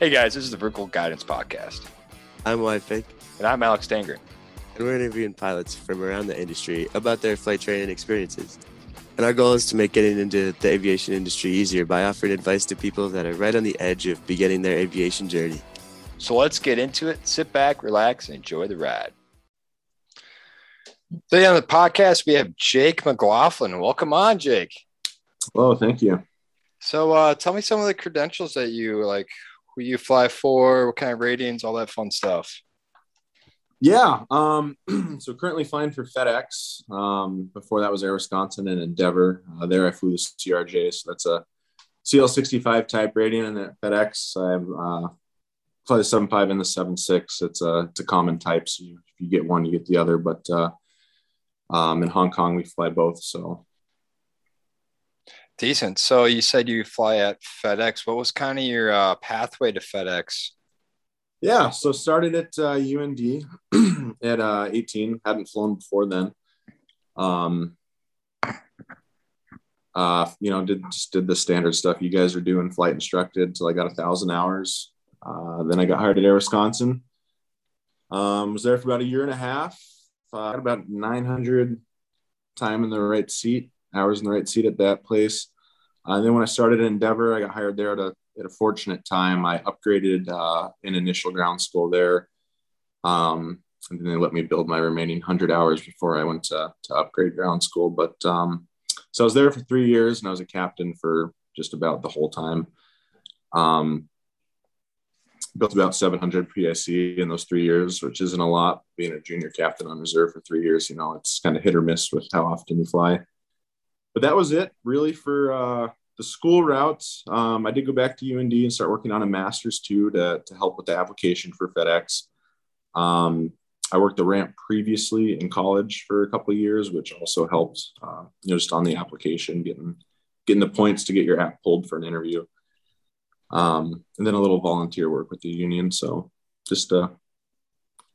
Hey guys, this is the Vertical Guidance Podcast, I'm Fake, and I'm Alex Dangren. and we're interviewing pilots from around the industry about their flight training experiences. And our goal is to make getting into the aviation industry easier by offering advice to people that are right on the edge of beginning their aviation journey. So let's get into it. Sit back, relax, and enjoy the ride. Today on the podcast, we have Jake McLaughlin. Welcome on, Jake. Hello, thank you. So uh, tell me some of the credentials that you like, who you fly for, what kind of ratings, all that fun stuff. Yeah, um, so currently flying for FedEx. Um, before that was Air Wisconsin and Endeavor. Uh, there I flew the CRJ, so that's a CL65 type rating, and at FedEx I'm uh, fly the 7.5 and the 7.6. It's a it's a common type, so you, if you get one, you get the other. But uh, um, in Hong Kong we fly both, so Decent. So you said you fly at FedEx. What was kind of your uh, pathway to FedEx? Yeah, so started at uh, UND at uh, 18. Hadn't flown before then. Um, uh, you know, did just did the standard stuff you guys are doing, flight instructed till I got a thousand hours. Uh, then I got hired at Air Wisconsin. Um, was there for about a year and a half. Uh, about 900 time in the right seat, hours in the right seat at that place. Uh, and then when I started at Endeavor, I got hired there to at a fortunate time, I upgraded uh, in initial ground school there. Um, and then they let me build my remaining 100 hours before I went to, to upgrade ground school. But um, so I was there for three years and I was a captain for just about the whole time. Um, built about 700 PIC in those three years, which isn't a lot. Being a junior captain on reserve for three years, you know, it's kind of hit or miss with how often you fly. But that was it really for uh, the school routes, um, I did go back to UND and start working on a master's too to, to help with the application for FedEx. Um, I worked the ramp previously in college for a couple of years, which also helped, uh, you know, just on the application, getting getting the points to get your app pulled for an interview. Um, and then a little volunteer work with the union. So just to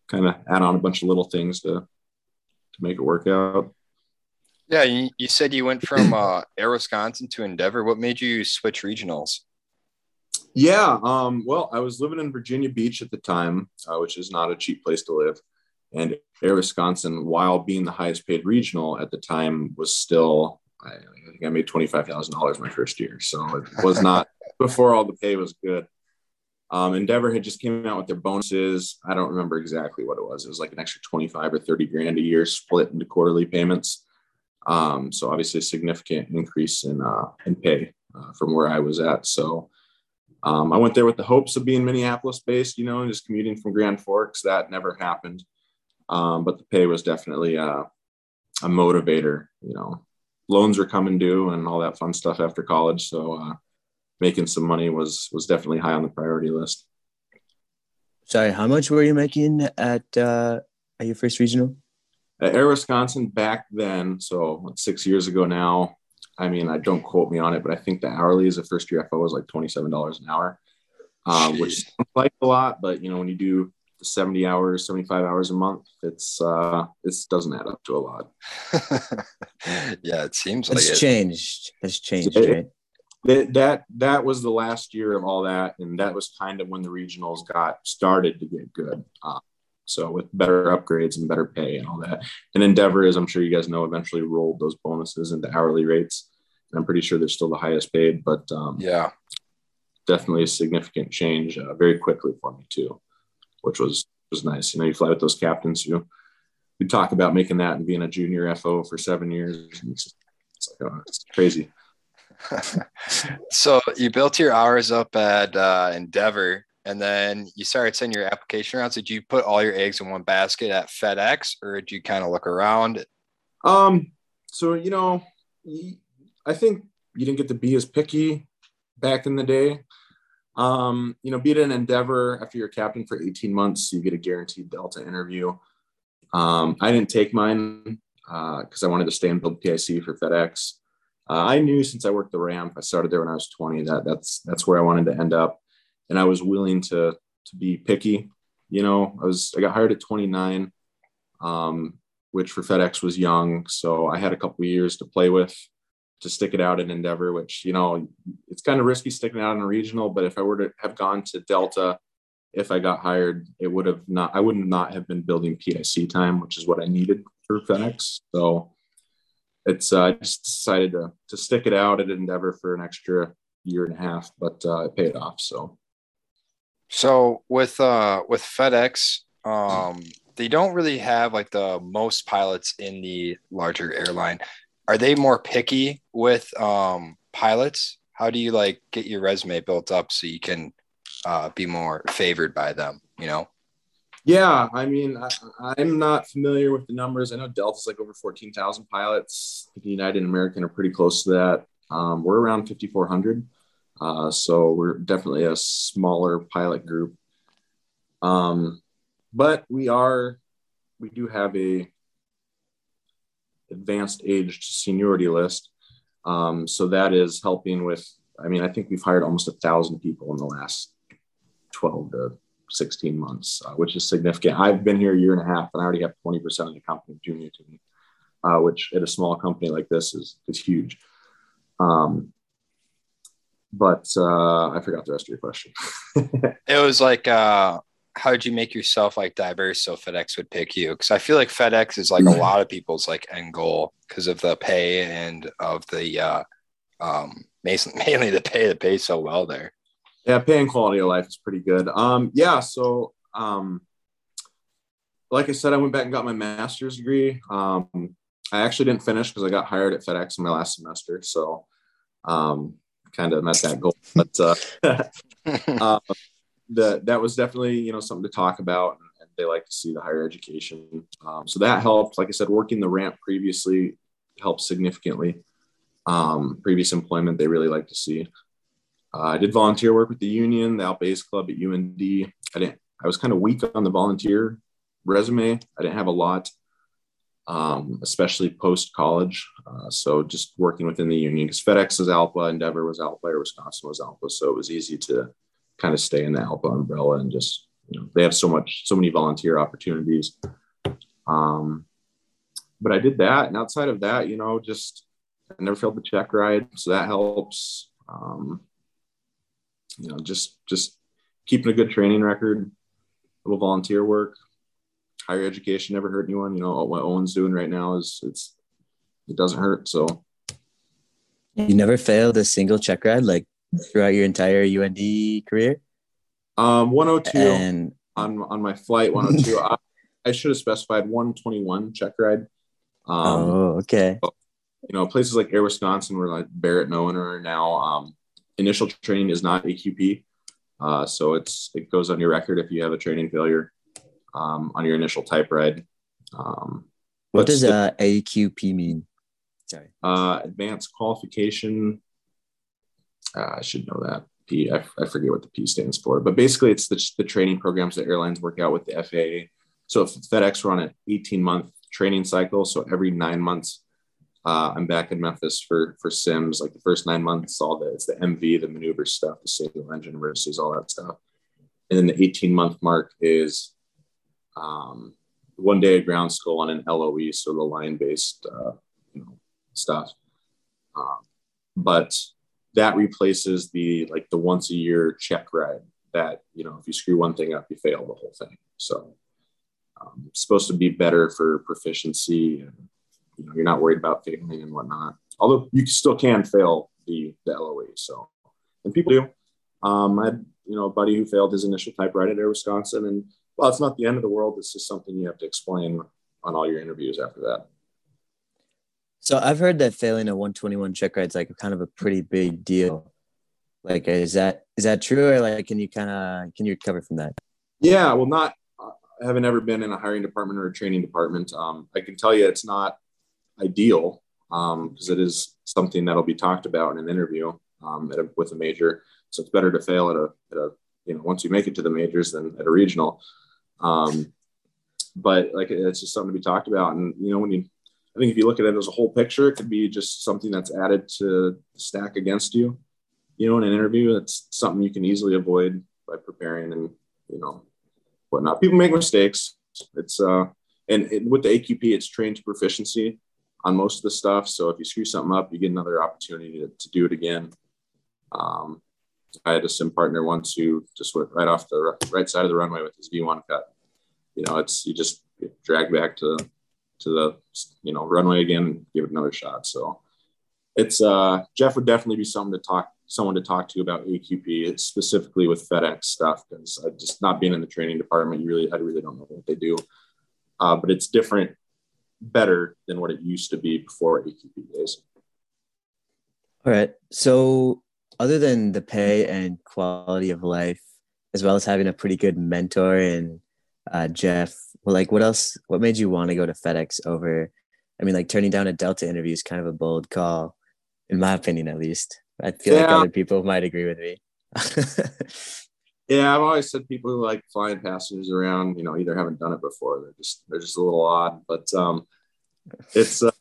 kind of add on a bunch of little things to to make it work out. Yeah, you, you said you went from uh, Air Wisconsin to Endeavor. What made you switch regionals? Yeah, um, well, I was living in Virginia Beach at the time, uh, which is not a cheap place to live. And Air Wisconsin, while being the highest paid regional at the time, was still, I, I think I made $25,000 my first year. So it was not before all the pay was good. Um, Endeavor had just came out with their bonuses. I don't remember exactly what it was. It was like an extra 25 or 30 grand a year split into quarterly payments. Um, so obviously a significant increase in uh, in pay uh, from where I was at. So um, I went there with the hopes of being Minneapolis based, you know, and just commuting from Grand Forks. That never happened, um, but the pay was definitely uh, a motivator. You know, loans were coming due and all that fun stuff after college. So uh, making some money was was definitely high on the priority list. Sorry, how much were you making at uh, at your first regional? At Air Wisconsin back then, so what, six years ago now. I mean, I don't quote me on it, but I think the hourly as a first year FO was like twenty seven dollars an hour, um, which sounds like a lot, but you know when you do the seventy hours, seventy five hours a month, it's uh, it doesn't add up to a lot. yeah, it seems like It's it. changed. It's changed, It- right? that that that was the last year of all that, and that was kind of when the regionals got started to get good. Uh, so with better upgrades and better pay and all that, and Endeavor, as I'm sure you guys know, eventually rolled those bonuses into hourly rates. And I'm pretty sure they're still the highest paid, but um, Yeah. definitely a significant change uh, very quickly for me too, which was was nice. You know, you fly with those captains, you you talk about making that and being a junior FO for seven years. and It's, just, it's like oh, it's crazy. so you built your hours up at uh, Endeavor, and then you started sending your application around. So did you put all your eggs in one basket at FedEx, or did you kind of look around? Um, so you know, I think you didn't get to be as picky back in the day. Um, you know, be it an Endeavor after you're captain for 18 months, you get a guaranteed Delta interview. Um, I didn't take mine because I wanted to stay and build PIC for FedEx. Uh, I knew since I worked the ramp, I started there when I was 20, that that's that's where I wanted to end up, and I was willing to to be picky. You know, I was I got hired at 29. Um, which for FedEx was young. So I had a couple years to play with to stick it out in Endeavor, which you know it's kind of risky sticking out in a regional. But if I were to have gone to Delta, if I got hired, it would have not. I would not have been building PIC time, which is what I needed for FedEx. So it's uh, I just decided to to stick it out at Endeavor for an extra year and a half, but uh, it paid off. So, so with uh with FedEx, um, they don't really have like the most pilots in the larger airline. Are they more picky with um pilots? How do you like get your resume built up so you can uh, be more favored by them? You know. Yeah, I mean, I, am not familiar with the numbers. I know Delta's like over 14,000 pilots. United and American are pretty close to that. Um, we're around 5,400. Uh, so we're definitely a smaller pilot group. Um, but we are, we do have a advanced aged seniority list. Um, so that is helping with, I mean, I think we've hired almost a thousand people in the last 12 to 16 months, uh, which is significant. I've been here a year and a half and I already have 20% of the company junior to me, uh, which at a small company like this is, is huge. Um, but uh, I forgot the rest of your question. it was like, uh, how did you make yourself like diverse so FedEx would pick you? Because I feel like FedEx is like a lot of people's like end goal because of the pay and of the uh, um, mainly the pay that pays so well there. Yeah, pay and quality of life is pretty good. Um, yeah, so um, like I said, I went back and got my master's degree. Um, I actually didn't finish because I got hired at FedEx in my last semester, so um, kind of met that goal. But uh, uh, the, that was definitely you know something to talk about, and, and they like to see the higher education. Um, so that helped. Like I said, working the ramp previously helped significantly. Um, previous employment they really like to see. Uh, I did volunteer work with the union, the Ace Club at UND. I didn't. I was kind of weak on the volunteer resume. I didn't have a lot, um, especially post college. Uh, so just working within the union because FedEx was Alpa, Endeavor was Alpa, Air Wisconsin was Alpa. So it was easy to kind of stay in the Alpa umbrella and just you know they have so much, so many volunteer opportunities. Um, but I did that, and outside of that, you know, just I never failed the check ride, so that helps. Um, you know, just just keeping a good training record, little volunteer work, higher education never hurt anyone. You know, what Owen's doing right now is it's it doesn't hurt. So you never failed a single check ride like throughout your entire UND career? Um, 102 and on on my flight 102. I, I, should have specified 121 check ride. Um, oh, okay. You know, places like Air Wisconsin, where like Barrett and Owen are now, um, initial training is not AQP. Uh, so it's it goes on your record if you have a training failure um, on your initial type ride. Um, what does uh, AQP mean? Sorry. Uh, advanced qualification. Uh, I should know that. P. I, I forget what the P stands for, but basically it's the, the training programs that airlines work out with the FAA. So if FedEx on an 18 month training cycle, so every nine months uh, I'm back in Memphis for for sims. Like the first nine months, all the it's the MV, the maneuver stuff, the single engine versus all that stuff. And then the 18 month mark is um, one day of ground school on an LOE, so the line based uh, you know stuff. Um, but that replaces the like the once a year check ride that you know if you screw one thing up, you fail the whole thing. So um, supposed to be better for proficiency and you know you're not worried about failing and whatnot. Although you still can fail the the LOE. So and people do. Um, I had you know a buddy who failed his initial type ride at Air Wisconsin, and well, it's not the end of the world. It's just something you have to explain on all your interviews after that. So I've heard that failing a 121 check ride is like kind of a pretty big deal. Like, is that is that true, or like, can you kind of can you recover from that? Yeah, well, not. I haven't ever been in a hiring department or a training department. Um, I can tell you, it's not ideal because um, it is something that'll be talked about in an interview um, a, with a major. So it's better to fail at a, at a, you know, once you make it to the majors than at a regional. Um, but like it's just something to be talked about. And you know, when you, I think if you look at it as a whole picture, it could be just something that's added to stack against you. You know, in an interview, it's something you can easily avoid by preparing and you know whatnot. People make mistakes. It's uh, and it, with the AQP, it's trained to proficiency. on most of the stuff. So if you screw something up, you get another opportunity to, to do it again. Um, I had a sim partner once who just went right off the right side of the runway with his V1 cut. You know, it's you just drag back to to the you know runway again, and give it another shot. So it's uh Jeff would definitely be something to talk someone to talk to about AQP, it's specifically with FedEx stuff because I just not being in the training department, you really I really don't know what they do. Uh, but it's different, better than what it used to be before AQP days. All right. So other than the pay and quality of life, as well as having a pretty good mentor and uh, Jeff, well, like what else? What made you want to go to FedEx over? I mean, like turning down a Delta interview is kind of a bold call, in my opinion, at least. I feel yeah. like other people might agree with me. yeah, I've always said people who like flying passengers around, you know, either haven't done it before, they're just they're just a little odd. But um, it's uh,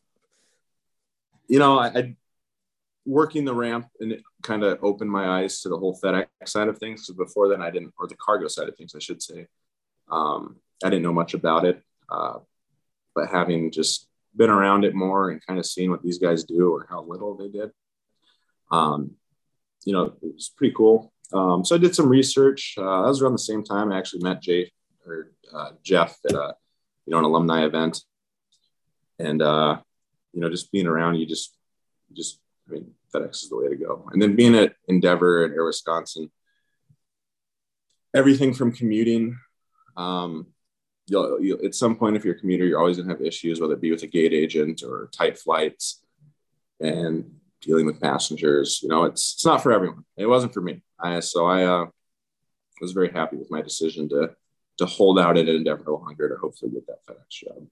you know, I, I working the ramp and it kind of opened my eyes to the whole FedEx side of things. Because before then, I didn't, or the cargo side of things, I should say. Um, I didn't know much about it, uh, but having just been around it more and kind of seeing what these guys do or how little they did, um, you know, it was pretty cool. Um, so I did some research. Uh, that was around the same time I actually met Jay or uh, Jeff at a, you know, an alumni event, and uh, you know, just being around, you just, just, I mean, FedEx is the way to go. And then being at Endeavor and Air Wisconsin, everything from commuting. Um, you'll, you'll, at some point, if you're a commuter, you're always going to have issues, whether it be with a gate agent or tight flights. And dealing with passengers. You know, it's it's not for everyone. It wasn't for me. I, so I uh, was very happy with my decision to to hold out at Endeavor longer to hopefully get that FedEx job.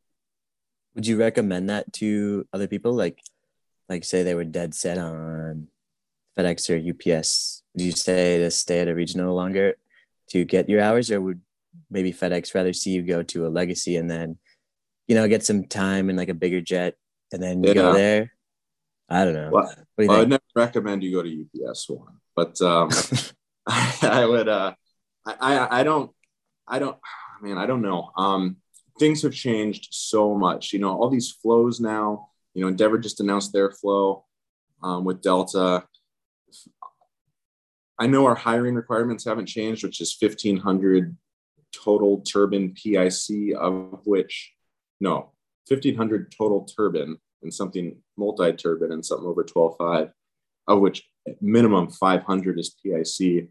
Would you recommend that to other people? Like, like say they were dead set on FedEx or UPS. Would you say to stay at a regional longer to get your hours, or would maybe FedEx rather see you go to a legacy and then, you know, get some time in like a bigger jet and then yeah. go there? I don't know. Well, do well I never recommend you go to UPS one, but um, I, I, would. Uh, I, I don't. I don't. Man, I don't know. Um, things have changed so much. You know, all these flows now. You know, Endeavor just announced their flow um, with Delta. I know our hiring requirements haven't changed, which is 1,500 total turbine PIC, of which, no, 1,500 total turbine and something multi-turbine and something over 12.5, of which minimum 500 is PIC.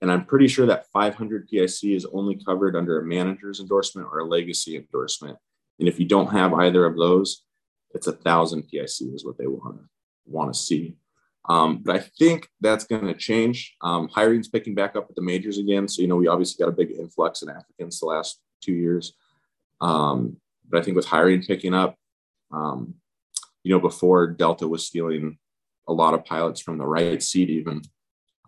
And I'm pretty sure that 500 PIC is only covered under a manager's endorsement or a legacy endorsement. And if you don't have either of those, it's a thousand PIC is what they want to want to see. Um, but I think that's going to change. Um, hiring's picking back up at the majors again. So, you know, we obviously got a big influx in Africans the last two years. Um, but I think with hiring picking up, um, you know, before Delta was stealing a lot of pilots from the right seat, even,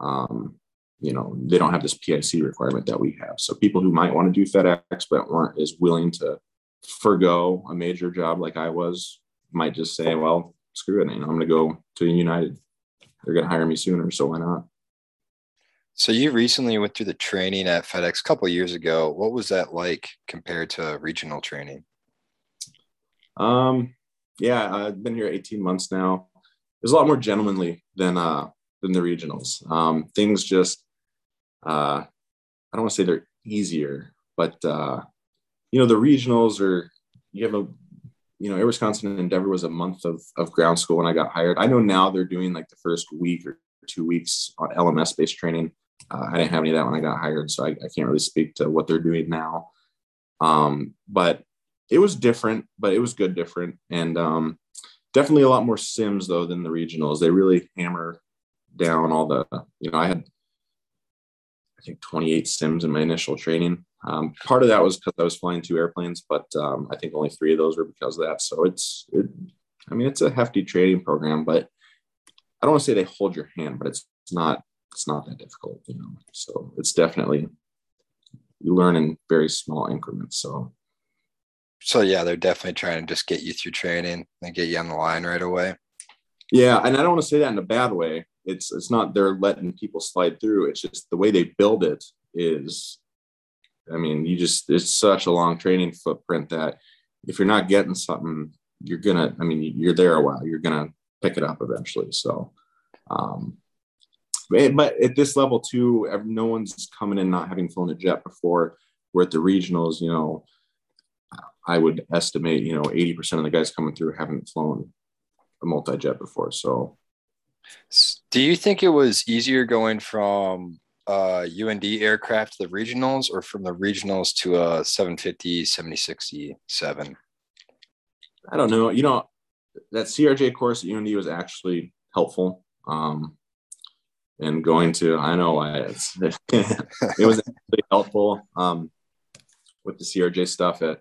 um, you know, they don't have this PIC requirement that we have. So people who might want to do FedEx but weren't as willing to forego a major job like I was might just say, well, screw it, I'm going to go to United. They're going to hire me sooner, so why not? So you recently went through the training at FedEx a couple years ago. What was that like compared to regional training? Um, yeah, I've been here 18 months now. It's a lot more gentlemanly than uh than the regionals. Um, things just uh, I don't want to say they're easier, but uh, you know the regionals are you have a you know Air Wisconsin and Endeavor was a month of of ground school when I got hired. I know now they're doing like the first week or two weeks on LMS based training. Uh, I didn't have any of that when I got hired, so I, I can't really speak to what they're doing now. Um, but it was different, but it was good different. And um, definitely a lot more sims though than the regionals. They really hammer down all the, you know, I had think 28 sims in my initial training. Um, part of that was because I was flying two airplanes, but um, I think only three of those were because of that. So it's, it, I mean, it's a hefty training program, but I don't want to say they hold your hand, but it's, it's not, it's not that difficult, you know. So it's definitely you learn in very small increments. So so yeah, they're definitely trying to just get you through training and get you on the line right away. Yeah, and I don't want to say that in a bad way. It's it's not they're letting people slide through. It's just the way they build it is I mean, you just it's such a long training footprint that if you're not getting something you're gonna. I mean, you're there a while. You're gonna pick it up eventually. So, um, but at this level too, no one's coming in not having flown a jet before. We're at the regionals, you know. I would estimate, you know, 80% of the guys coming through haven't flown a multi-jet before. So do you think it was easier going from uh, UND aircraft to the regionals or from the regionals to a 750, 7067? I don't know. You know, that CRJ course at UND was actually helpful. Um, and going to, I know why it's, it was actually helpful um, with the CRJ stuff at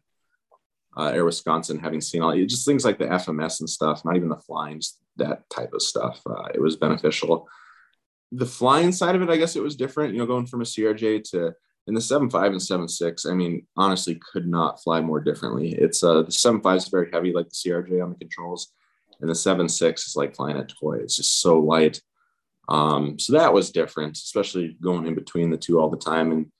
uh, Air Wisconsin, having seen all just things like the FMS and stuff, not even the flying, just that type of stuff. Uh, it was beneficial. The flying side of it, I guess it was different, you know, going from a CRJ to in the 7.5 and 7.6, I mean, honestly, could not fly more differently. It's uh, the 7.5 is very heavy, like the CRJ on the controls, and the 7.6 is like flying a toy. It's just so light. Um, so that was different, especially going in between the two all the time. And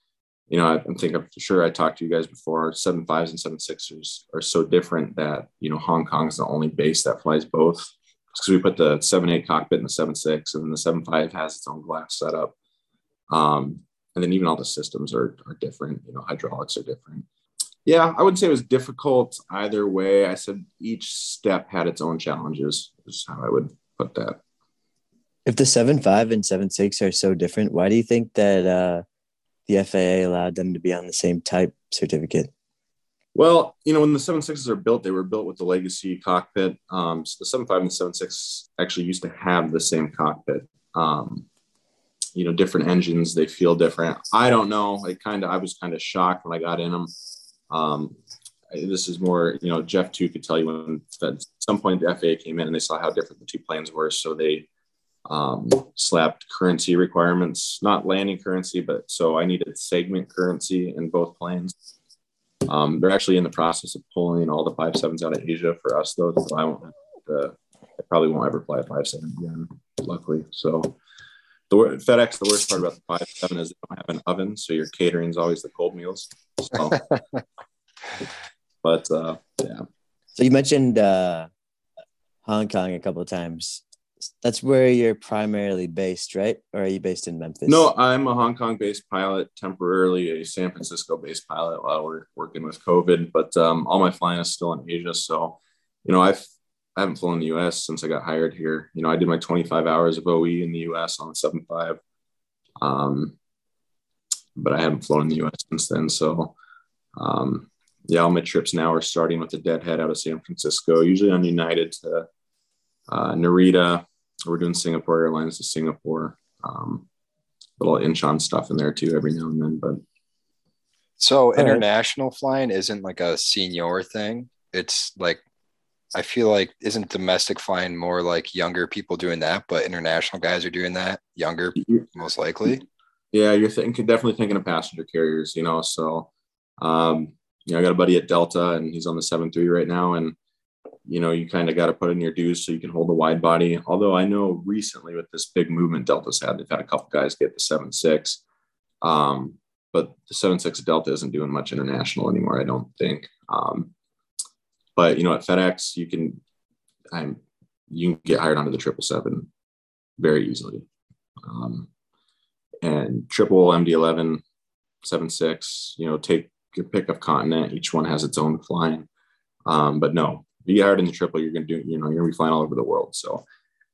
you know, I, I think I'm sure I talked to you guys before. Seven fives and seven sixers are so different that you know Hong Kong is the only base that flies both because we put the seven eight cockpit in the seven six, and then the seven five has its own glass setup. Um, and then even all the systems are are different. You know, hydraulics are different. Yeah, I wouldn't say it was difficult either way. I said each step had its own challenges. Is how I would put that. If the seven five and seven six are so different, why do you think that? Uh the FAA allowed them to be on the same type certificate? Well, you know, when the 76s are built, they were built with the legacy cockpit. Um, so the 75 and the 76 actually used to have the same cockpit. Um, you know, different engines, they feel different. I don't know. I kind of, I was kind of shocked when I got in them. Um, this is more, you know, Jeff too could tell you when at some point the FAA came in and they saw how different the two planes were. So they um, slapped currency requirements, not landing currency, but so I needed segment currency in both planes. Um, they're actually in the process of pulling all the five sevens out of Asia for us, though. So I won't. Uh, I probably won't ever fly a five seven again. Luckily, so the FedEx. The worst part about the five seven is they don't have an oven, so your catering is always the cold meals. So, but uh, yeah. So you mentioned uh, Hong Kong a couple of times that's where you're primarily based, right? Or are you based in Memphis? No, I'm a Hong Kong based pilot, temporarily a San Francisco based pilot while we're working with COVID. But um, all my flying is still in Asia. So, you know, I've I haven't flown in the US since I got hired here. You know, I did my 25 hours of OE in the US on the 7.5. Um, but I haven't flown in the US since then. So, um, yeah, all my trips now are starting with the deadhead out of San Francisco, usually on United to uh, Narita, we're doing Singapore Airlines to Singapore. Um, little Incheon stuff in there too every now and then. But so international right. flying isn't like a senior thing. It's like I feel like isn't domestic flying more like younger people doing that, but international guys are doing that younger, most likely. Yeah, you're thinking definitely thinking of passenger carriers, you know. So, um, you know, I got a buddy at Delta, and he's on the seven three right now, and you know, you kind of got to put in your dues so you can hold the wide body. Although I know recently with this big movement Delta's had, they've had a couple guys get the seven six. Um, but the seven six Delta isn't doing much international anymore, I don't think. Um, but you know, at FedEx, you can I'm you can get hired onto the triple seven very easily. Um, and triple MD 11, seven six, you know, take your pick of continent. Each one has its own flying. Um, but no, you get hired in the triple, you're going to do, you know, you're going to be flying all over the world. So,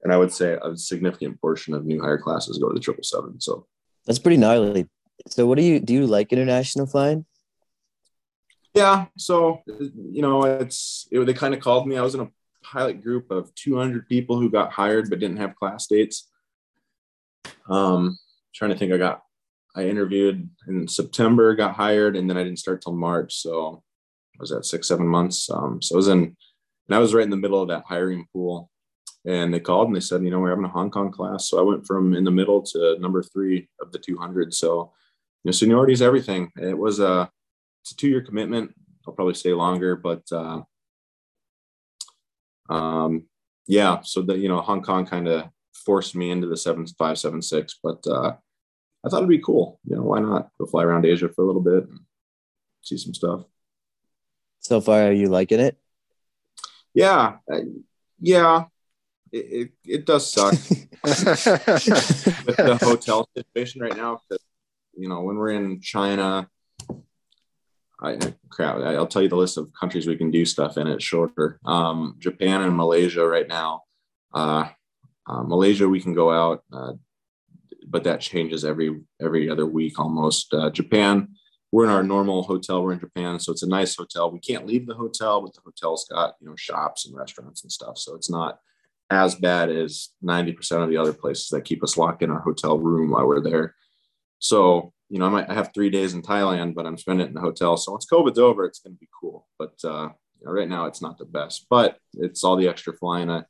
and I would say a significant portion of new hire classes go to the triple seven. So that's pretty gnarly. So, what do you do? You like international flying? Yeah. So, you know, it's it, they kind of called me. I was in a pilot group of 200 people who got hired but didn't have class dates. Um, trying to think, I got I interviewed in September, got hired, and then I didn't start till March. So I was at six, seven months. Um, so I was in and I was right in the middle of that hiring pool. And they called and they said, you know, we're having a Hong Kong class. So I went from in the middle to number three of the 200. So, you know, seniority is everything. It was a, it's a two year commitment. I'll probably stay longer, but, uh, um, yeah. So that, you know, Hong Kong kind of forced me into the 7576, but, uh, I thought it'd be cool. You know, why not go fly around Asia for a little bit and see some stuff. So far, are you liking it? Yeah, yeah, it, it, it does suck with the hotel situation right now. Because you know, when we're in China, I crap. I'll tell you the list of countries we can do stuff in. It's shorter. Um, Japan and Malaysia right now. Uh, uh, Malaysia, we can go out, uh, but that changes every every other week almost. Uh, Japan, we're in our normal hotel. We're in Japan, so it's a nice hotel. We can't leave the hotel, but the hotel's got you know shops and restaurants and stuff, so it's not as bad as 90% of the other places that keep us locked in our hotel room while we're there. So, you know, I might I have three days in Thailand, but I'm spending it in the hotel. So once COVID's over, it's going to be cool. But uh, right now, it's not the best, but it's all the extra flying that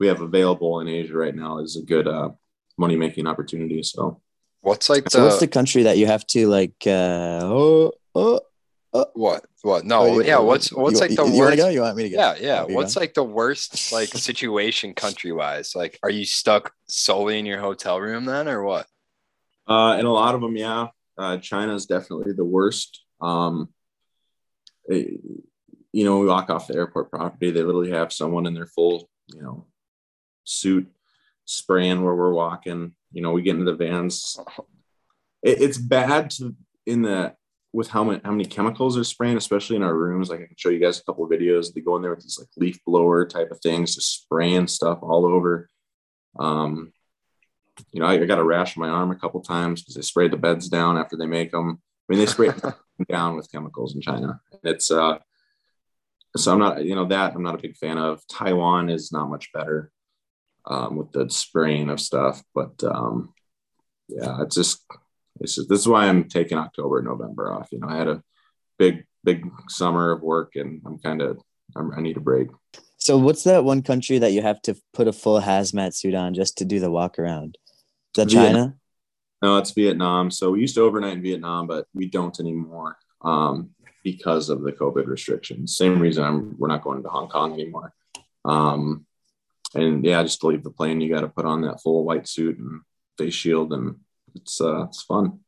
we have available in Asia right now is a good uh, money making opportunity. So, what's like so what's the country that you have to like, uh, oh, oh, uh, what? What? No. Oh, yeah. What's what's you, like the you, worst? You, you want me to go? Yeah. Yeah. What's like the worst like situation country wise? Like, are you stuck solely in your hotel room then, or what? Uh, and a lot of them, yeah. Uh, China is definitely the worst. Um, it, you know, we walk off the airport property. They literally have someone in their full, you know, suit spraying where we're walking. You know, we get into the vans. It, it's bad to in the with how many how many chemicals are spraying, especially in our rooms. Like I can show you guys a couple of videos. They go in there with these like leaf blower type of things, just spraying stuff all over. Um, you know, I, I got a rash on my arm a couple times because they spray the beds down after they make them. I mean, they spray down with chemicals in China. It's uh, so I'm not, you know, that I'm not a big fan of. Taiwan is not much better um, with the spraying of stuff, but um, yeah, it's just this is this is why I'm taking October, November off. You know, I had a big big summer of work, and I'm kind of I need a break. So, what's that one country that you have to put a full hazmat suit on just to do the walk around? Is that China? Vietnam. No, it's Vietnam. So we used to overnight in Vietnam, but we don't anymore um, because of the COVID restrictions. Same reason I'm, we're not going to Hong Kong anymore. Um, and yeah, I just to leave the plane, you got to put on that full white suit and face shield and it's uh, it's fun.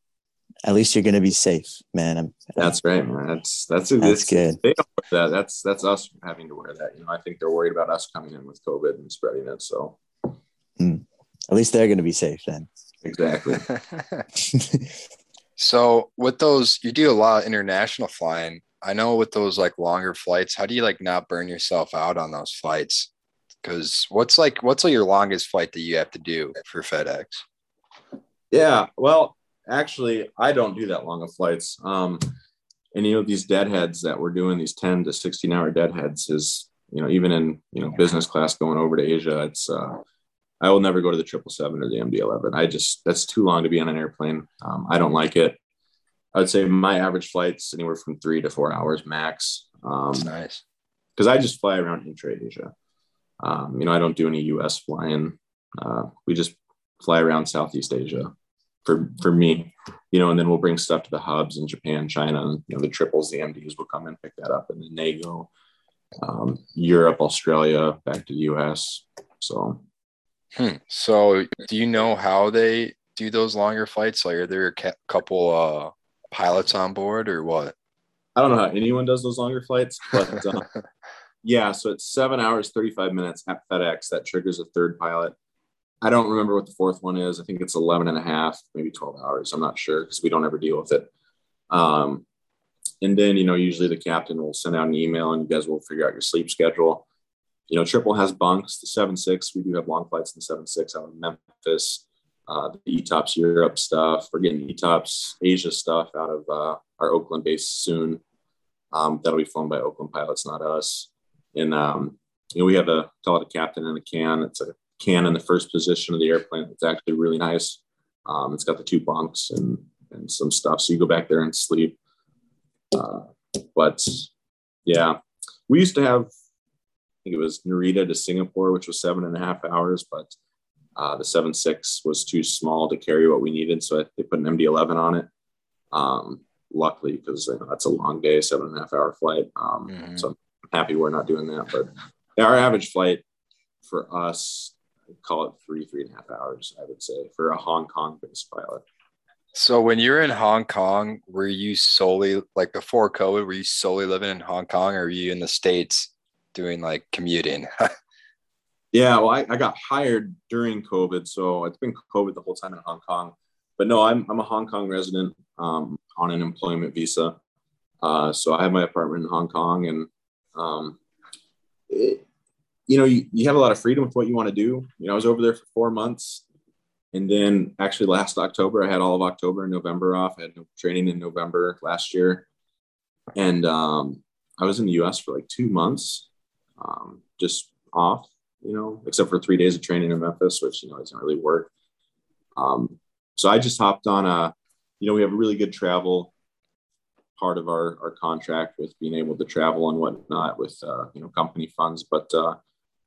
At least you're gonna be safe, man. I'm, that's right, man. That's that's that's good. They don't wear that. That's that's us having to wear that. You know, I think they're worried about us coming in with COVID and spreading it. So, mm. at least they're gonna be safe then. Exactly. so with those, you do a lot of international flying. I know with those like longer flights, how do you like not burn yourself out on those flights? Because what's like what's like your longest flight that you have to do for FedEx? Yeah, well, actually, I don't do that long of flights. Um, and you know, these deadheads that we're doing, these 10 to 16 hour deadheads is, you know, even in, you know, business class going over to Asia, it's, uh, I will never go to the 777 or the MD11. I just, that's too long to be on an airplane. Um, I don't like it. I would say my average flight's anywhere from three to four hours max. Um, that's nice. Because I just fly around intra Asia. Um, you know, I don't do any US flying. Uh, we just fly around Southeast Asia for for me, you know, and then we'll bring stuff to the hubs in Japan, China, and, you know, the triples, the MDs will come and pick that up, and then they go um, Europe, Australia, back to the US. So, hmm. so do you know how they do those longer flights? Like, are there a couple uh, pilots on board, or what? I don't know how anyone does those longer flights, but uh, yeah, so it's seven hours, 35 minutes at FedEx. That triggers a third pilot. I don't remember what the fourth one is. I think it's 11 and a half, maybe 12 hours. I'm not sure because we don't ever deal with it. Um, and then, you know, usually the captain will send out an email and you guys will figure out your sleep schedule. You know, triple has bunks. The 7 6, we do have long flights in the 7 6 out of Memphis. Uh, the ETOPS Europe stuff. We're getting ETOPS Asia stuff out of uh, our Oakland base soon. Um, that'll be flown by Oakland pilots, not us. And, um, you know, we have a, call it a captain in a can. It's a can in the first position of the airplane. It's actually really nice. Um, it's got the two bunks and, and some stuff. So you go back there and sleep. Uh, but yeah, we used to have, I think it was Narita to Singapore, which was seven and a half hours, but uh, the seven six was too small to carry what we needed. So they put an MD 11 on it. Um, luckily, because you know, that's a long day, seven and a half hour flight. Um, mm-hmm. So happy we're not doing that. But our average flight for us call it three, three and a half hours, I would say, for a Hong Kong based pilot. So when you're in Hong Kong, were you solely like before COVID, were you solely living in Hong Kong or were you in the States doing like commuting? yeah, well, I, I got hired during COVID, so it's been COVID the whole time in Hong Kong. But no, I'm I'm a Hong Kong resident um, on an employment visa. Uh, so I have my apartment in Hong Kong, and um, it, you know, you, you have a lot of freedom with what you want to do. You know, I was over there for four months. And then actually last October, I had all of October and November off. I had no training in November last year. And um, I was in the US for like two months, um, just off, you know, except for three days of training in Memphis, which, you know, doesn't really work. Um, so I just hopped on a, you know, we have a really good travel part of our, our contract with being able to travel and whatnot with, uh, you know, company funds. But uh,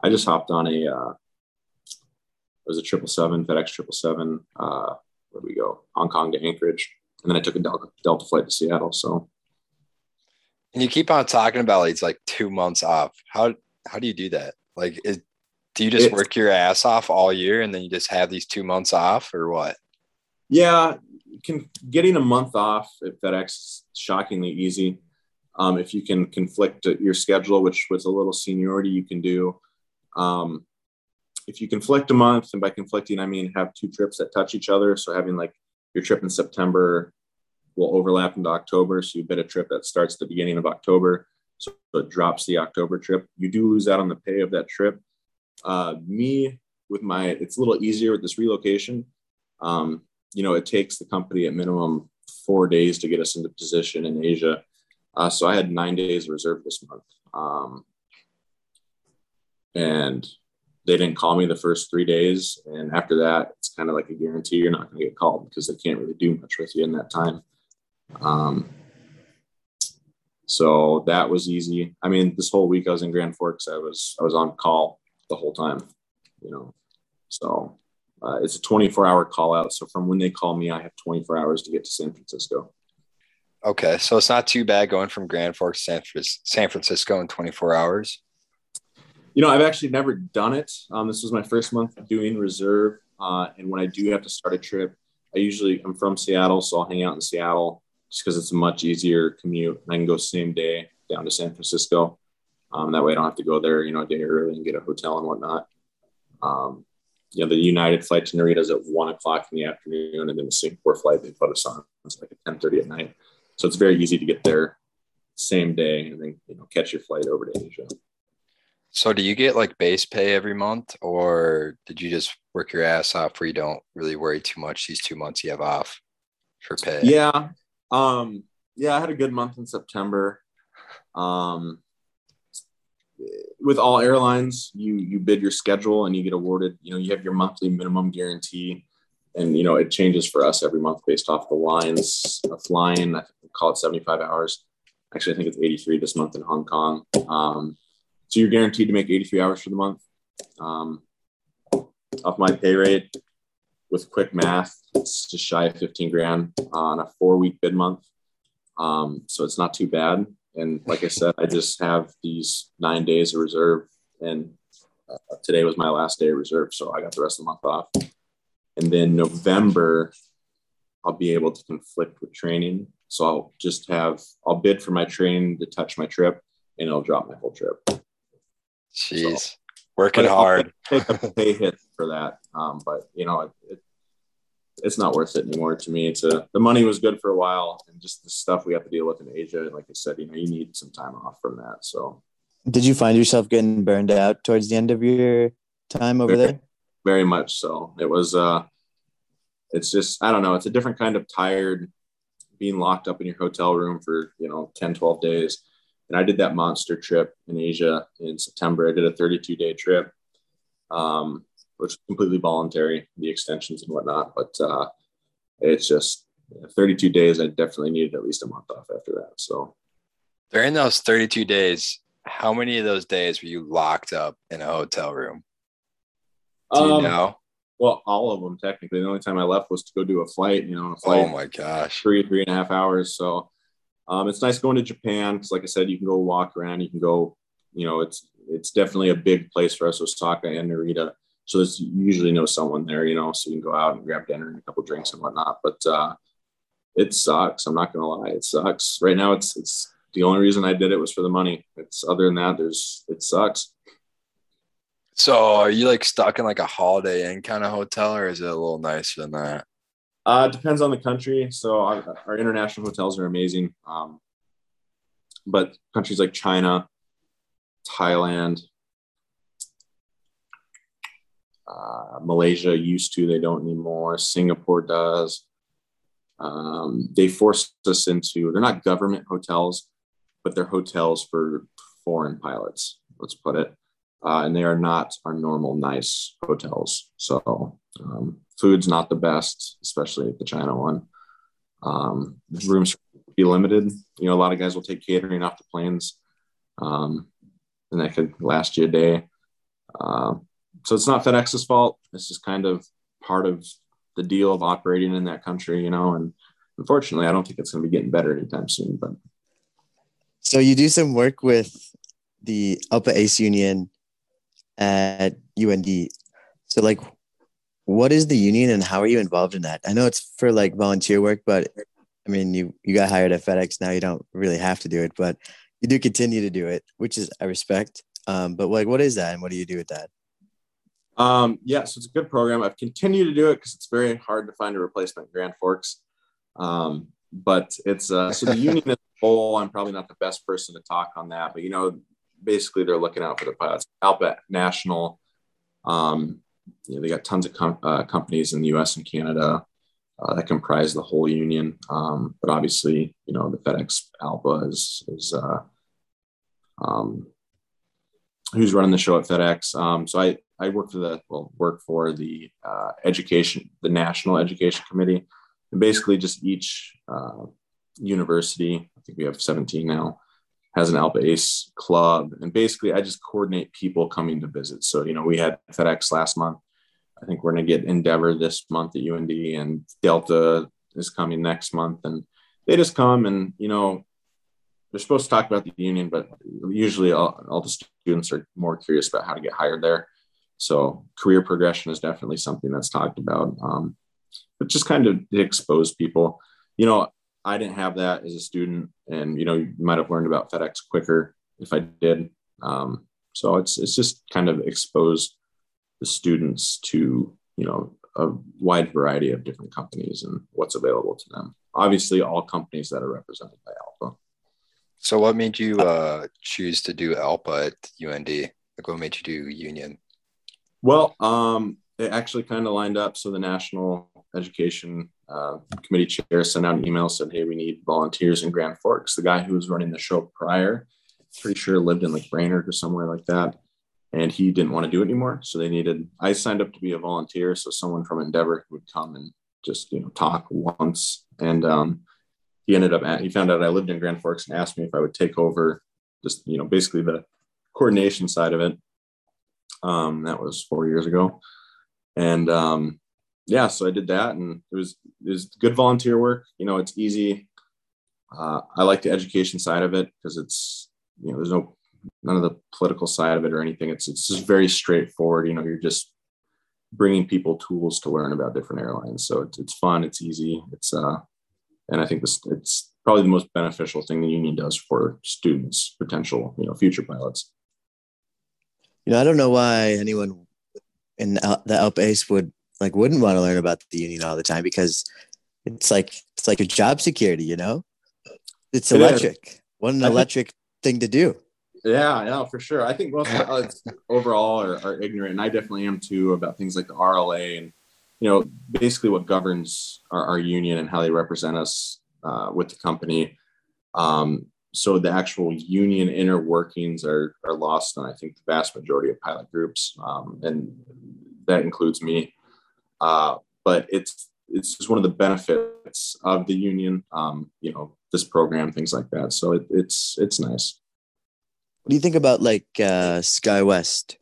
I just hopped on a, uh, it was a triple seven, FedEx triple seven. Uh, where we go? Hong Kong to Anchorage, and then I took a Delta, Delta flight to Seattle. So, and you keep on talking about it's like two months off. How how do you do that? Like, is, do you just work your ass off all year and then you just have these two months off, or what? Yeah, can getting a month off at FedEx is shockingly easy. Um, if you can conflict your schedule, which with a little seniority you can do. Um, if you conflict a month, and by conflicting I mean have two trips that touch each other, so having like your trip in September will overlap into October, so you bid a trip that starts the beginning of October, so it drops the October trip. You do lose out on the pay of that trip. Uh, me with my, it's a little easier with this relocation. Um, you know, it takes the company at minimum four days to get us into position in Asia. Uh, so I had nine days reserved this month. Um, and they didn't call me the first three days. And after that, it's kind of like a guarantee you're not going to get called because they can't really do much with you in that time. Um, so that was easy. I mean, this whole week I was in Grand Forks. I was I was on call the whole time, you know. So uh, it's a 24 hour call out. So from when they call me, I have 24 hours to get to San Francisco. Okay, so it's not too bad going from Grand Forks to San Francisco in 24 hours. You know, I've actually never done it. Um, this was my first month doing reserve, uh, and when I do have to start a trip, I usually I'm from Seattle, so I'll hang out in Seattle just because it's a much easier commute. And I can go same day down to San Francisco. Um, that way, I don't have to go there, you know, a day early and get a hotel and whatnot. Um, you know, the United flight to Narita is at one o'clock in the afternoon, and then the Singapore flight they put us on it's like at ten thirty at night. So it's very easy to get there same day and then you know catch your flight over to Asia. So do you get like base pay every month, or did you just work your ass off where you don't really worry too much these two months you have off for pay? Yeah, um, yeah, I had a good month in September. Um, with all airlines, you you bid your schedule and you get awarded. You know, you have your monthly minimum guarantee, and you know it changes for us every month based off the lines of flying. I call it seventy five hours. Actually, I think it's eighty three this month in Hong Kong. Um, so you're guaranteed to make eighty three hours for the month. Um, off my pay rate, with quick math, it's just shy of fifteen grand on a four week bid month. Um, so it's not too bad. And like I said, I just have these nine days of reserve, and uh, today was my last day of reserve, so I got the rest of the month off. And then November, I'll be able to conflict with training. So I'll just have I'll bid for my training to touch my trip, and it'll drop my whole trip. Jeez, so, working hard. Take a pay hit for that, um, but you know it, it it's not worth it anymore to me. It's a, the money was good for a while, and just the stuff we have to deal with in Asia. And Like I said, you know, you need some time off from that. So, did you find yourself getting burned out towards the end of your time over very, there? Very much so. It was. uh It's just I don't know. It's a different kind of tired, being locked up in your hotel room for you know 10, 12 days. And I did that monster trip in Asia in September. I did a 32 day trip. Um, which is completely voluntary, the extensions and whatnot. But uh, it's just 32 days. I definitely needed at least a month off after that. So during those 32 days, how many of those days were you locked up in a hotel room? Do you um, know? Well, all of them technically. The only time I left was to go do a flight. You know, a flight. Oh my gosh, three three and a half hours. So um, it's nice going to Japan because, like I said, you can go walk around. You can go. You know, it's it's definitely a big place for us, Osaka and Narita. So there's usually know someone there, you know, so you can go out and grab dinner and a couple drinks and whatnot. But uh, it sucks. I'm not gonna lie, it sucks. Right now, it's it's the only reason I did it was for the money. It's other than that, there's it sucks. So are you like stuck in like a Holiday Inn kind of hotel, or is it a little nicer than that? Uh, it depends on the country. So our, our international hotels are amazing, um, but countries like China, Thailand, uh, Malaysia used to, they don't anymore. Singapore does. Um, they forced us into, they're not government hotels, but they're hotels for foreign pilots, let's put it. Uh, and they are not our normal nice hotels. So um, food's not the best, especially at the China one. Um, rooms be limited. You know, a lot of guys will take catering off the planes, um, and that could last you a day. Uh, so it's not FedEx's fault. It's just kind of part of the deal of operating in that country, you know. And unfortunately, I don't think it's going to be getting better anytime soon. But so you do some work with the ALPA ACE Union at UND. So like, what is the union and how are you involved in that? I know it's for like volunteer work, but I mean, you you got hired at FedEx now. You don't really have to do it, but you do continue to do it, which is I respect. Um, but like, what is that, and what do you do with that? Um, yeah, so it's a good program. I've continued to do it because it's very hard to find a replacement Grand Forks. Um, but it's uh, so the union as a whole. I'm probably not the best person to talk on that, but you know, basically they're looking out for the pilots. Alpa National, um, you know, they got tons of com- uh, companies in the U.S. and Canada uh, that comprise the whole union. Um, but obviously, you know, the FedEx Alpa is is uh, um, who's running the show at FedEx. Um, so I I work for the well work for the uh, education the National Education Committee, and basically just each uh, university. I think we have 17 now has an Alpa Ace club, and basically I just coordinate people coming to visit. So you know we had FedEx last month. I think we're going to get Endeavor this month at UND, and Delta is coming next month, and they just come and you know they're supposed to talk about the union, but usually all, all the students are more curious about how to get hired there. So career progression is definitely something that's talked about. Um, but just kind of expose people. You know, I didn't have that as a student, and you know, you might have learned about FedEx quicker if I did. Um, so it's it's just kind of expose the students to you know a wide variety of different companies and what's available to them. Obviously, all companies that are represented by ALPA. So, what made you uh, choose to do ALPA at UND? Like, what made you do Union? Well, um, it actually kind of lined up. So, the National Education uh, Committee chair sent out an email said, "Hey, we need volunteers in Grand Forks." The guy who was running the show prior, pretty sure lived in like Brainerd or somewhere like that, and he didn't want to do it anymore. So they needed. I signed up to be a volunteer, so someone from Endeavor would come and just you know talk once, and um, he ended up at, he found out I lived in Grand Forks and asked me if I would take over just you know basically the coordination side of it. Um, that was four years ago, and um, yeah, so I did that, and it was it was good volunteer work. You know, it's easy. Uh, I like the education side of it because it's you know there's no none of the political side of it or anything. It's it's just very straightforward. You know, you're just bringing people tools to learn about different airlines. So it's, it's fun. It's easy. It's uh, and I think this it's probably the most beneficial thing the union does for students, potential you know future pilots. You know, I don't know why anyone in the Alpa Ace would like wouldn't want to learn about the union all the time because it's like it's like a job security, you know. It's electric. It what an electric thing to do. Yeah, yeah, for sure. I think most pilots overall are, are ignorant, and I definitely am too about things like the RLA and you know, basically what governs our, our union and how they represent us uh, with the company. Um, so the actual union inner workings are, are lost and I think, the vast majority of pilot groups, um, and that includes me. Uh, but it's it's just one of the benefits of the union, um, you know, this program, things like that. So it, it's it's nice. What do you think about like uh, SkyWest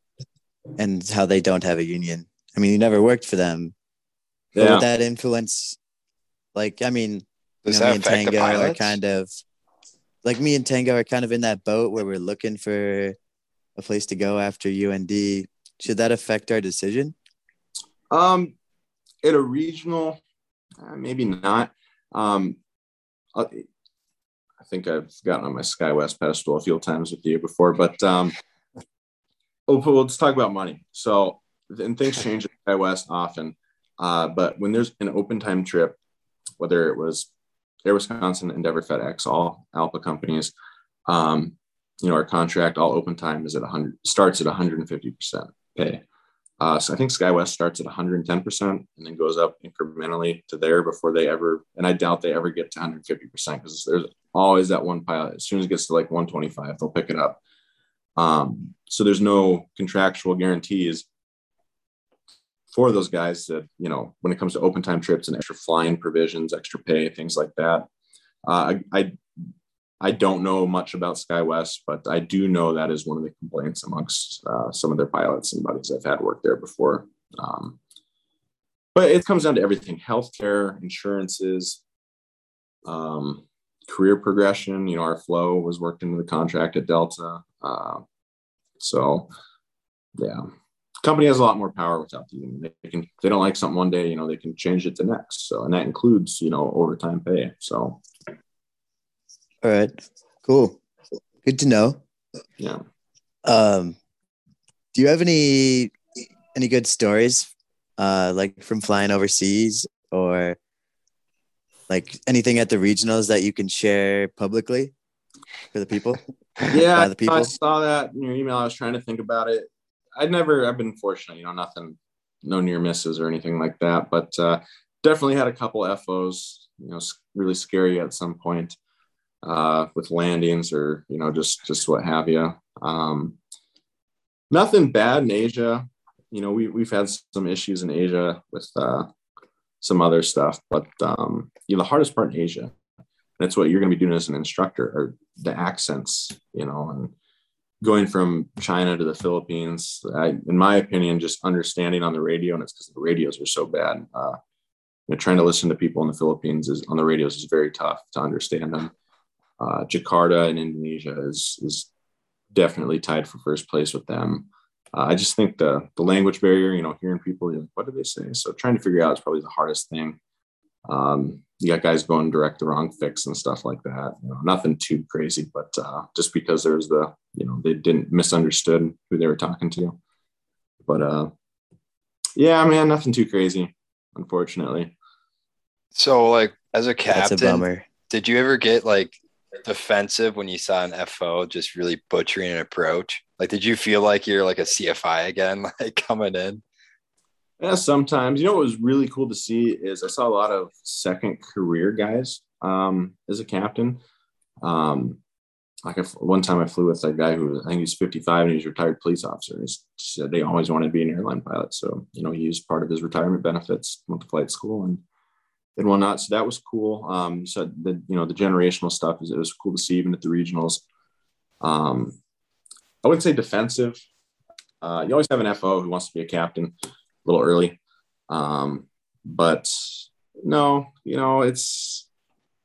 and how they don't have a union? I mean, you never worked for them, yeah. would that influence? Like, I mean, Does you know, me and Tango are kind of like me and Tango are kind of in that boat where we're looking for a place to go after UND. Should that affect our decision? Um, at a regional, uh, maybe not. Um, I think I've gotten on my SkyWest pedestal a few times with you before, but um, oh, well, let's talk about money. So, and things change at SkyWest often, uh, but when there's an open time trip, whether it was Air Wisconsin, Endeavor, FedEx, all ALPA companies, um, you know, our contract, all open time is at 100, starts at 150% pay. Uh, so I think SkyWest starts at 110% and then goes up incrementally to there before they ever, and I doubt they ever get to 150% because there's always that one pilot. As soon as it gets to like 125, they'll pick it up. Um, so there's no contractual guarantees for those guys that, you know, when it comes to open time trips and extra flying provisions, extra pay, things like that. Uh, I, I don't know much about SkyWest, but I do know that is one of the complaints amongst uh, some of their pilots and buddies I've had work there before. Um, but it comes down to everything healthcare, insurances, um, career progression. You know, our flow was worked into the contract at Delta. Uh, so, yeah, company has a lot more power without the union. They can, they don't like something one day, you know, they can change it to next. So, and that includes, you know, overtime pay. So, all right. Cool. Good to know. Yeah. Um, do you have any any good stories, uh, like from flying overseas or like anything at the regionals that you can share publicly for the people? Yeah, the people? I saw that in your email. I was trying to think about it. I'd never. I've been fortunate, you know, nothing, no near misses or anything like that. But uh, definitely had a couple FOs. You know, really scary at some point uh, with landings or you know just just what have you. Um, nothing bad in Asia. You know, we we've had some issues in Asia with uh, some other stuff, but um, you know, the hardest part in Asia, that's what you're going to be doing as an instructor, are the accents. You know, and going from China to the Philippines, I, in my opinion, just understanding on the radio, and it's because the radios are so bad. Uh, you know, trying to listen to people in the Philippines is on the radios is very tough to understand them uh, Jakarta in Indonesia is is definitely tied for first place with them. Uh, I just think the the language barrier, you know, hearing people, what do they say? So trying to figure out is probably the hardest thing. Um, you got guys going direct the wrong fix and stuff like that. You know, nothing too crazy, but uh, just because there's the, you know, they didn't misunderstood who they were talking to. But uh, yeah, man, nothing too crazy, unfortunately. So, like, as a captain, a did you ever get like defensive when you saw an FO just really butchering an approach? Like, did you feel like you're like a CFI again, like coming in? Yeah, sometimes. You know what was really cool to see is I saw a lot of second career guys um, as a captain. Um, like if, one time I flew with a guy who I think he's 55 and he's a retired police officer. He said they always wanted to be an airline pilot. So, you know, he used part of his retirement benefits, went to flight school and and whatnot. So that was cool. Um, said that you know the generational stuff is it was cool to see even at the regionals. Um, I wouldn't say defensive. Uh, you always have an FO who wants to be a captain little early, um, but no, you know it's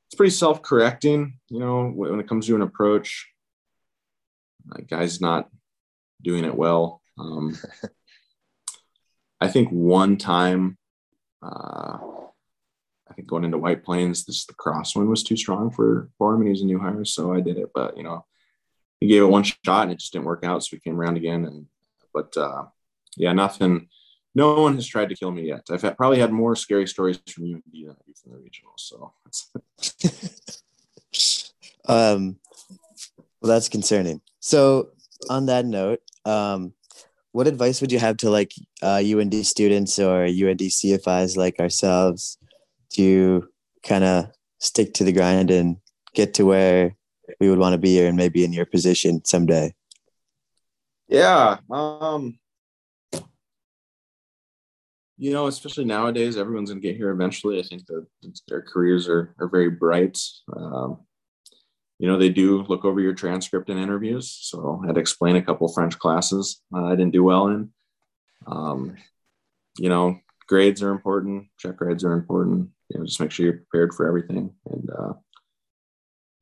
it's pretty self-correcting. You know when it comes to an approach, a guy's not doing it well. Um, I think one time. Uh, I think going into White Plains, this the crosswind was too strong for for him, and he was a new hire, so I did it. But you know, he gave it one shot, and it just didn't work out. So we came around again, and but uh, yeah, nothing. No one has tried to kill me yet. I've had, probably had more scary stories from you than I do from the regional. So, um, well, that's concerning. So, on that note, um, what advice would you have to like uh, UND students or UND CFIs like ourselves to kind of stick to the grind and get to where we would want to be here and maybe in your position someday? Yeah. Um, you know, especially nowadays, everyone's going to get here eventually. I think that their careers are, are very bright. Um, you know, they do look over your transcript and interviews. So I had to explain a couple French classes uh, I didn't do well in. Um, you know, grades are important. Check grades are important you know, just make sure you're prepared for everything. And, uh,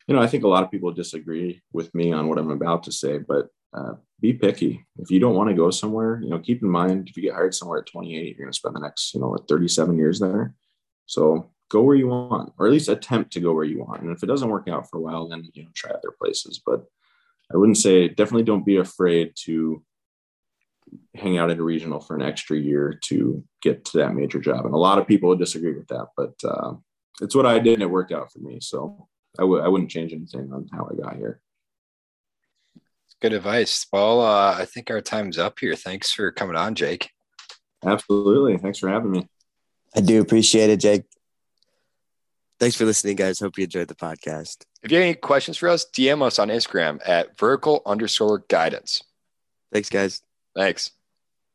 you know, I think a lot of people disagree with me on what I'm about to say, but uh, be picky. If you don't want to go somewhere, you know, keep in mind if you get hired somewhere at 28, you're going to spend the next, you know, 37 years there. So go where you want, or at least attempt to go where you want. And if it doesn't work out for a while, then you know try other places. But I wouldn't say definitely don't be afraid to hang out in a regional for an extra year to get to that major job. And a lot of people would disagree with that, but uh, it's what I did and it worked out for me. So I w- I wouldn't change anything on how I got here. Good advice. Well, uh, I think our time's up here. Thanks for coming on, Jake. Absolutely. Thanks for having me. I do appreciate it, Jake. Thanks for listening, guys. Hope you enjoyed the podcast. If you have any questions for us, DM us on Instagram at vertical underscore guidance. Thanks, guys. Thanks.